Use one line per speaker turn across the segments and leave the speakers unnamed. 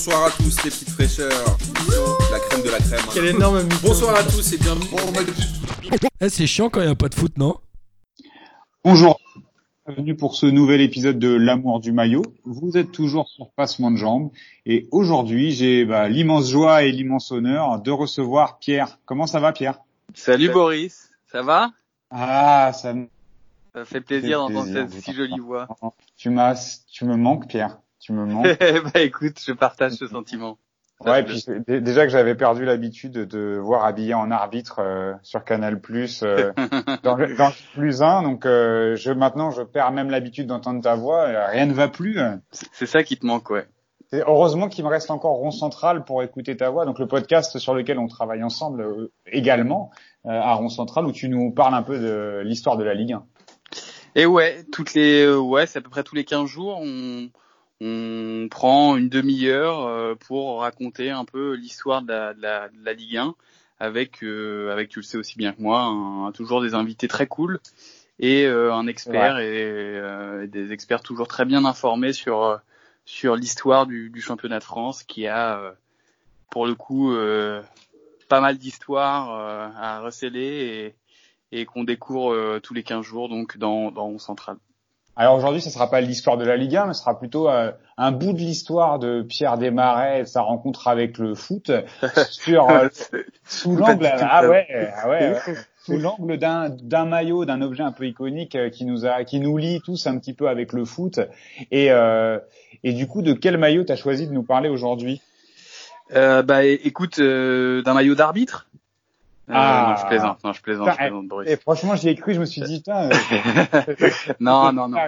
bonsoir à tous les petites fraîcheurs. La crème de la crème.
Quel énorme mytho.
Bonsoir à tous et bienvenue.
Eh, c'est chiant quand il n'y a pas de foot, non?
Bonjour, bienvenue pour ce nouvel épisode de L'amour du maillot. Vous êtes toujours sur Passement de Jambes et aujourd'hui j'ai bah, l'immense joie et l'immense honneur de recevoir Pierre. Comment ça va Pierre?
Salut Boris, ça va?
Ah, ça me
Ça fait plaisir d'entendre cette si jolie voix.
Tu m'as, tu me manques Pierre. Tu me manques.
bah écoute, je partage ce sentiment. Ça,
Ouais, puis déjà que j'avais perdu l'habitude de voir habillé en arbitre euh, sur Canal Plus euh, dans, le- dans le plus 1, donc euh, je maintenant je perds même l'habitude d'entendre ta voix, euh, rien ne va plus.
C'est ça qui te manque, ouais.
Et heureusement qu'il me reste encore Rond Central pour écouter ta voix, donc le podcast sur lequel on travaille ensemble euh, également euh, à Rond Central où tu nous parles un peu de l'histoire de la Ligue 1.
Et ouais, toutes les, euh, ouais, c'est à peu près tous les 15 jours, on, on prend une demi-heure euh, pour raconter un peu l'histoire de la, de la, de la Ligue 1 avec, euh, avec, tu le sais aussi bien que moi, un- toujours des invités très cool et euh, un expert et, euh, des experts toujours très bien informés sur sur l'histoire du, du championnat de France qui a pour le coup euh, pas mal d'histoires euh, à receller et, et qu'on découvre euh, tous les 15 jours donc dans dans Central.
Alors aujourd'hui, ce sera pas l'histoire de la Ligue 1, mais ce sera plutôt euh, un bout de l'histoire de Pierre Desmarais et de sa rencontre avec le foot sur euh, sous l'angle
tout
ah
ça.
ouais, ah ouais, ouais. sous l'angle d'un d'un maillot, d'un objet un peu iconique euh, qui nous a qui nous lie tous un petit peu avec le foot et euh, et du coup, de quel maillot t'as choisi de nous parler aujourd'hui?
Euh, bah écoute, euh, d'un maillot d'arbitre.
Ah.
non, je plaisante, non, je plaisante, je plaisante, Boris.
Et franchement, j'y ai cru, je me suis dit, putain, euh,
non, non, non.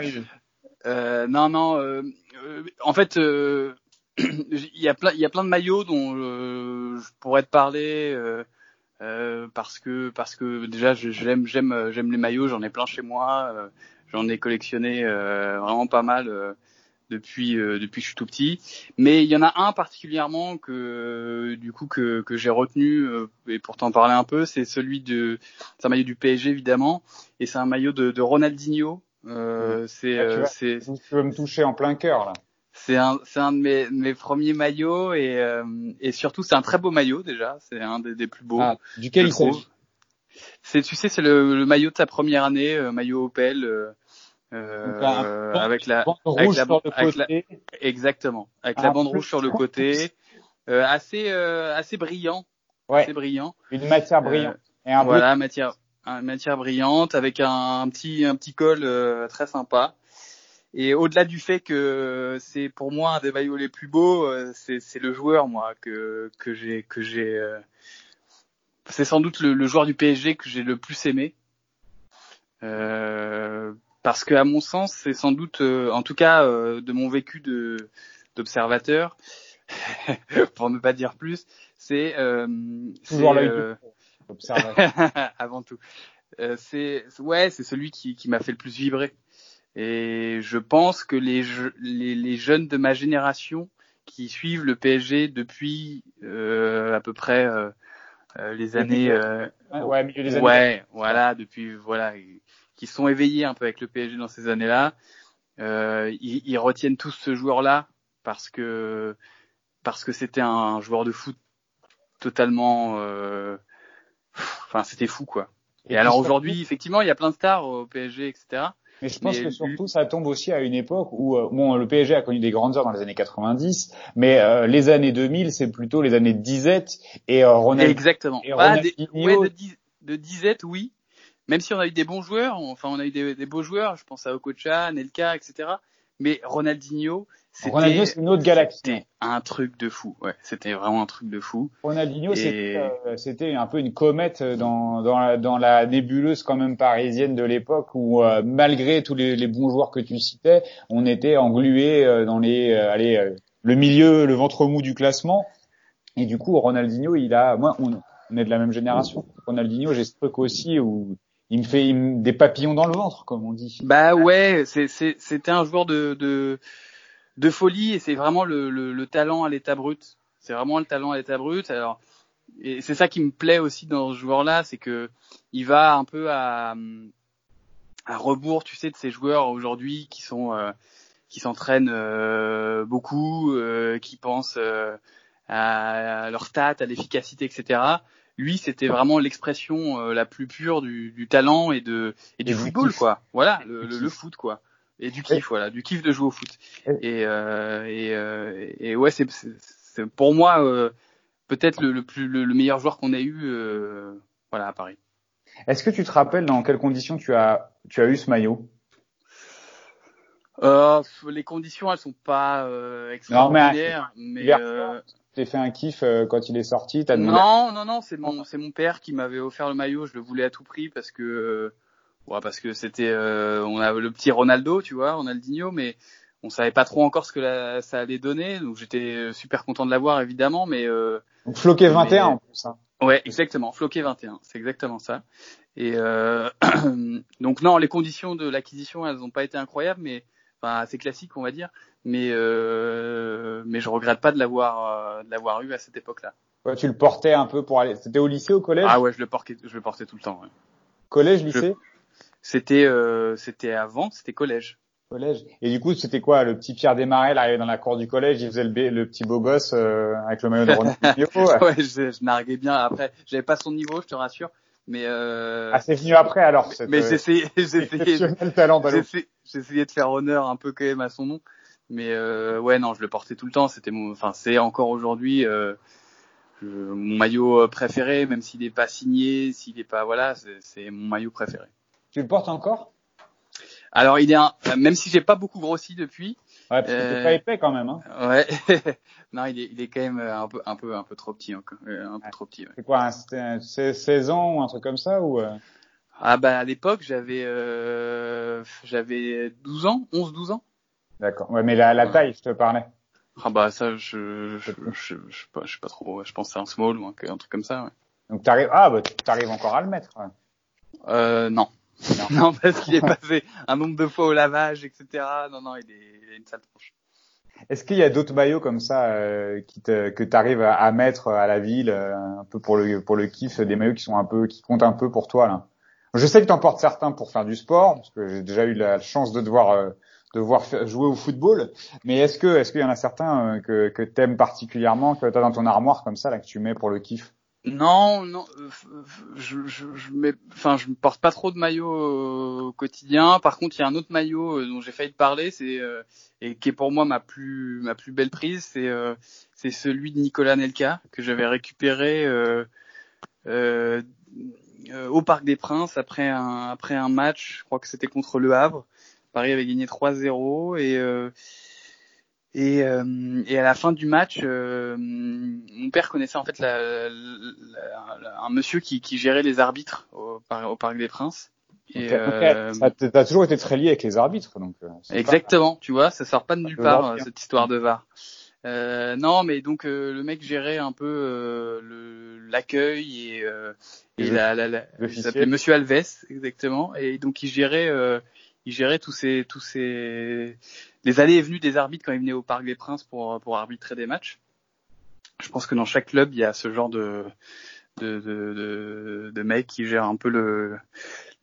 Euh, non, non. euh, euh, en fait, euh, il y a plein, il y a plein de maillots dont euh, je pourrais te parler euh, euh, parce que parce que déjà j'aime j'aime j'aime les maillots, j'en ai plein chez moi, euh, j'en ai collectionné euh, vraiment pas mal euh, depuis euh, depuis que je suis tout petit. Mais il y en a un particulièrement que euh, du coup que que j'ai retenu euh, et pour t'en parler un peu, c'est celui de c'est un maillot du PSG évidemment et c'est un maillot de, de Ronaldinho. Euh, c'est
Ah, tu
euh,
tu veux me toucher en plein cœur, là.
c'est un, c'est un de mes, mes premiers maillots et, euh, et surtout c'est un très beau maillot déjà. C'est un des, des plus beaux.
Ah, duquel il s'agit?
C'est, tu sais, c'est le, le maillot de sa première année, euh, maillot Opel,
Donc, un-
avec la,
Bande
avec
rouge
la-
sur le
avec la-
côté.
exactement, avec
Ah,
la bande rouge sur le côté, euh, assez, euh, assez brillant,
Ouais,
assez brillant.
une matière brillante. Et un
Voilà, matière, un- matière brillante avec un, un petit, un petit col euh, très sympa. Et au-delà du fait que c'est pour moi un des maillots les plus beaux, euh, c'est, c'est le joueur moi que que j'ai que j'ai. euh, c'est sans doute le, le joueur du PSG que j'ai le plus aimé. Parce que à mon sens, c'est sans doute, euh, en tout cas euh, de mon vécu de d'observateur, pour ne pas dire plus, c'est euh,
Toujours
c'est,
l'œil
euh,
observateur.
avant tout. Euh, c'est ouais, c'est celui qui, qui m'a fait le plus vibrer. Et je pense que les, je- les, les jeunes de ma génération qui suivent le PSG depuis euh, à peu près les années euh,
Ouais, milieu des années.
ouais, voilà, depuis voilà, qui sont éveillés un peu avec le PSG dans ces années-là, euh, ils, ils retiennent tous ce joueur-là parce que parce que c'était un joueur de foot totalement, euh, enfin c'était fou quoi. Et, alors aujourd'hui, effectivement, il y a plein de stars au PSG, etc.
Mais je pense
Mais
que surtout, ça tombe aussi à une époque où, euh, bon, le PSG a connu des grandes heures dans les années 90, mais euh, les années 2000, c'est plutôt les années de disette et euh, Ronald.
Exactement.
et
Bah, des-
Ronaldinho-
ouais, de, de disette, oui. Même si on a eu des bons joueurs, enfin on a eu des, des beaux joueurs, je pense à Okocha, Nelka, etc. Mais Ronaldinho, c'était
Ronaldinho, c'est une autre galaxie.
un truc de fou. Ouais, c'était vraiment un truc de fou.
Ronaldinho,
Et-
c'était, euh, un peu une comète dans, dans, la, dans la nébuleuse quand même parisienne de l'époque où, euh, malgré tous les, les bons joueurs que tu citais, on était englué euh, dans les, euh, allez, euh, le milieu, le ventre mou du classement. Et du coup, Ronaldinho, il a, moi, on, on est de la même génération. Ronaldinho, j'ai ce truc aussi où il me fait des papillons dans le ventre, comme on dit.
Bah ouais, c'était un joueur de, folie et c'est vraiment le, le, le talent à l'état brut. C'est vraiment le talent à l'état brut. Alors, et c'est ça qui me plaît aussi dans ce joueur-là, c'est que il va un peu à, à rebours, tu sais, de ces joueurs aujourd'hui qui sont euh, qui s'entraînent beaucoup, qui pensent à, leur stats, à l'efficacité, etc. Lui, c'était vraiment l'expression la plus pure du, du, talent et de et du football, quoi. Voilà, le, le, foot, quoi. Et du kiff, voilà, du kiff de jouer au foot. Et et, et ouais, c'est pour moi peut-être le, le, plus le, meilleur joueur qu'on ait eu euh, voilà à Paris.
Est-ce que tu te rappelles dans quelles conditions tu as tu as eu ce maillot?
Euh, Les conditions elles sont pas euh, extraordinaires, mais, mais euh...
t'es fait un kiff euh, quand il est sorti. As
non non non c'est mon c'est mon père qui m'avait offert le maillot. Je le voulais à tout prix parce que ouais, parce que c'était on a le petit Ronaldo tu vois Ronaldinho mais on savait pas trop encore ce que ça allait donner donc j'étais super content de l'avoir évidemment mais euh,
donc Floqué 21 en plus. Hein.
Ouais, exactement. Floqué 21, c'est exactement ça. Et euh, donc non, les conditions de l'acquisition, elles n'ont pas été incroyables, mais enfin assez classiques, on va dire. Mais euh, mais je regrette pas de l'avoir euh, de l'avoir eu à cette époque-là.
Ouais, tu le portais un peu pour aller. C'était au lycée, au collège?
Ah ouais, je le portais, je le portais tout le temps. Ouais.
Collège, lycée?
C'était euh, c'était avant, c'était collège
collège. Et du coup, c'était quoi Le petit Pierre Desmarais, arrivait dans la cour du collège, il faisait le, le petit beau gosse euh, avec le maillot de Ronaldinho.
ouais, je, je, narguais bien. Après, j'avais pas son niveau, je te rassure. Mais euh...
ah, c'est venu après alors.
Cette, mais j'essayais, j'essayais, j'essayais de faire honneur un peu quand même à son nom. Mais euh, ouais, non, je le portais tout le temps. C'était mon, enfin, c'est encore aujourd'hui euh, mon maillot préféré, même s'il n'est pas signé, s'il n'est pas, voilà, c'est mon maillot préféré.
Tu le portes encore?
Alors il est un, même si j'ai pas beaucoup grossi depuis.
Ouais, parce que pas épais quand même. Hein.
Ouais. non, il est, il est quand même un peu, un peu, un peu trop petit encore, euh, un peu trop petit. Ouais.
C'est quoi, un, 16 ans ou un truc comme ça ou euh?
Ah bah à l'époque j'avais, euh, j'avais 12 ans, 11-12 ans.
D'accord. Ouais, mais la, la taille, je te parlais.
Ah bah ça, je, je, je, je, sais pas, je sais pas trop. Je pense c'est un small ou un, un, truc comme ça. Ouais.
Donc t'arrives, ah bah t'arrives encore à le mettre.
Euh, non. Non, parce qu'il est passé un nombre de fois au lavage, etc. Non, non, il, est, il a une sale tronche.
Est-ce qu'il y a d'autres maillots comme ça euh, qui te, que tu arrives à, mettre à la ville, euh, un peu pour le pour le kiff, des maillots qui sont un peu qui comptent un peu pour toi là? Je sais que tu en portes certains pour faire du sport, parce que j'ai déjà eu la chance de devoir euh, de jouer au football. Mais est-ce que est-ce qu'il y en a certains que que t'aimes particulièrement, que tu as dans ton armoire comme ça là que tu mets pour le kiff?
Non, non, euh, je, je, je mets, enfin, je ne porte pas trop de maillot au quotidien. Par contre, il y a un autre maillot euh, dont j'ai failli te parler, c'est euh, et qui est pour moi ma plus ma plus belle prise, c'est c'est celui de Nicolas Nelka que j'avais récupéré au Parc des Princes après un après un match, je crois que c'était contre Le Havre. Paris avait gagné 3-0 et et, euh, et à la fin du match, euh, mon père connaissait en fait la, la, un monsieur qui, qui, gérait les arbitres au, au Parc des Princes.
Et euh, t'as toujours été très lié avec les arbitres, donc. Euh,
exactement, tu vois, ça sort pas de nulle part cette histoire de VAR. Euh, non, mais donc le mec gérait un peu l'accueil et, et la, la, la il s'appelait Monsieur Alves exactement, et donc il gérait il gérait tous ces tous ces les allées et venues des arbitres quand ils venaient au Parc des Princes pour pour arbitrer des matchs. Je pense que dans chaque club il y a ce genre de de de, de, de mecs qui gèrent un peu le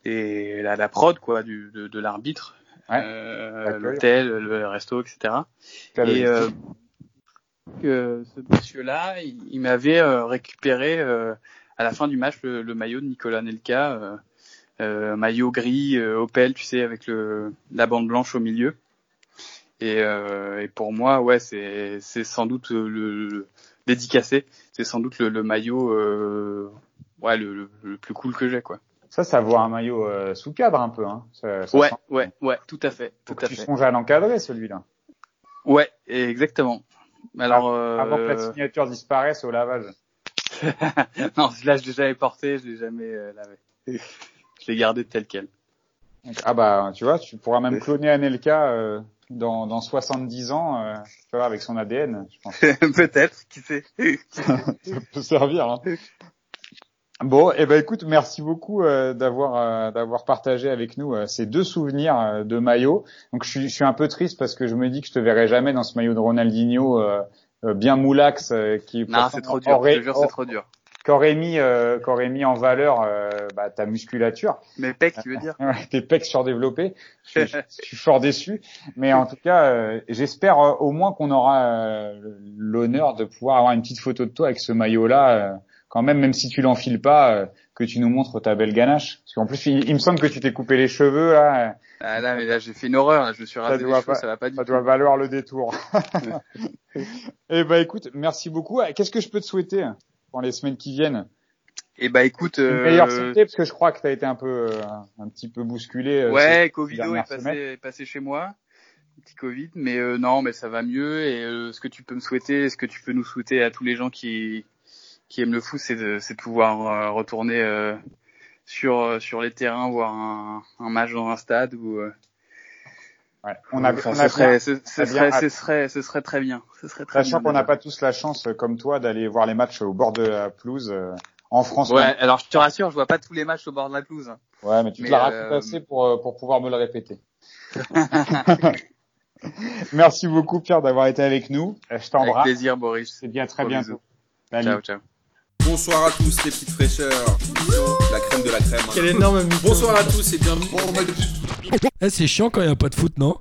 et la, la prod quoi du de, de l'arbitre, ouais. euh, l'hôtel, le resto, etc. Et euh, que ce monsieur-là, il, il m'avait euh, récupéré euh, à la fin du match le, le maillot de Nicolas Nelka euh, euh, maillot gris euh, Opel, tu sais, avec le la bande blanche au milieu. Et, euh, et pour moi, ouais, c'est c'est sans doute le, dédicacé, c'est sans doute le, maillot, euh, ouais, le, le, plus cool que j'ai, quoi.
Ça, ça vaut un maillot euh, sous cadre un peu, hein. Ça,
ça ouais, ouais, ouais, tout à fait, tout à
tu
fait.
songes à l'encadrer, celui-là.
Ouais, exactement. Alors,
avant que la signature disparaisse au lavage.
non, là je l'ai jamais porté, je l'ai jamais lavé. Je l'ai gardé tel quel.
Ah bah tu vois, tu pourras même cloner Anelka euh, dans, dans 70 ans, euh, tu vois, avec son ADN, je pense.
Peut-être, qui sait.
Ça peut servir. Hein. Bon, eh ben écoute, merci beaucoup euh, d'avoir euh, d'avoir partagé avec nous euh, ces deux souvenirs de maillot. Donc je suis, je suis un peu triste parce que je me dis que je te verrai jamais dans ce maillot de Ronaldinho bien moulax qui
Non, c'est trop dur. je te jure, c'est trop dur
qu'aurait mis, euh, qu'aurait mis en valeur euh, bah, ta musculature.
Mais pec, tu veux dire?
Tes pecs surdéveloppés. Je, suis- je suis fort déçu. Mais en tout cas, euh, j'espère euh, au moins qu'on aura euh, l'honneur de pouvoir avoir une petite photo de toi avec ce maillot-là. euh, quand même, même si tu l'enfiles pas, que tu nous montres ta belle ganache. Parce qu'en plus, il, il me semble que tu t'es coupé les cheveux là.
Ah là, mais là, j'ai fait une horreur. Là, je me suis rasé les cheveux,
pas-
ça va pas du
Ça
tout.
doit valoir le détour. Eh ben écoute, merci beaucoup. Qu'est-ce que je peux te souhaiter? Pour les semaines qui viennent
Et bah écoute,
Une
euh,
meilleure santé parce que je crois que tu as été un peu euh, un petit peu bousculé. euh,
ouais,
ces
Covido est passé,
semaines.
est passé chez moi, petit Covid, mais euh, non, mais ça va mieux. Et euh, ce que tu peux me souhaiter, ce que tu peux nous souhaiter à tous les gens qui qui aiment le foot, c'est de, pouvoir retourner sur sur les terrains, voir un, un match dans un stade ou
Ouais. On a,
enfin,
on
ce
a
serait,
bien-
ce, ce
a bien
serait,
hâte.
ce serait, ce serait très bien. Ce serait très
Sachant
bien.
qu'on n'a pas tous la chance, euh, comme toi, d'aller voir les matchs au bord de la pelouse euh, en France.
Ouais, alors je te rassure, je vois pas tous les matchs au bord de la pelouse. hein.
Ouais, mais tu
Mais,
te la racontes
euh,
assez pour euh, pour pouvoir me le répéter. Merci beaucoup Pierre d'avoir été avec nous. Euh, Je
Avec
t'embrasse.
plaisir, Boris.
Dis à très bientôt.
Ciao, ciao.
Bonsoir à tous les petites fraîcheurs. La crème de la crème.
Quel énorme.
Bonsoir à tous et bienvenue.
Eh, c'est chiant quand il n'y a pas de foot, non?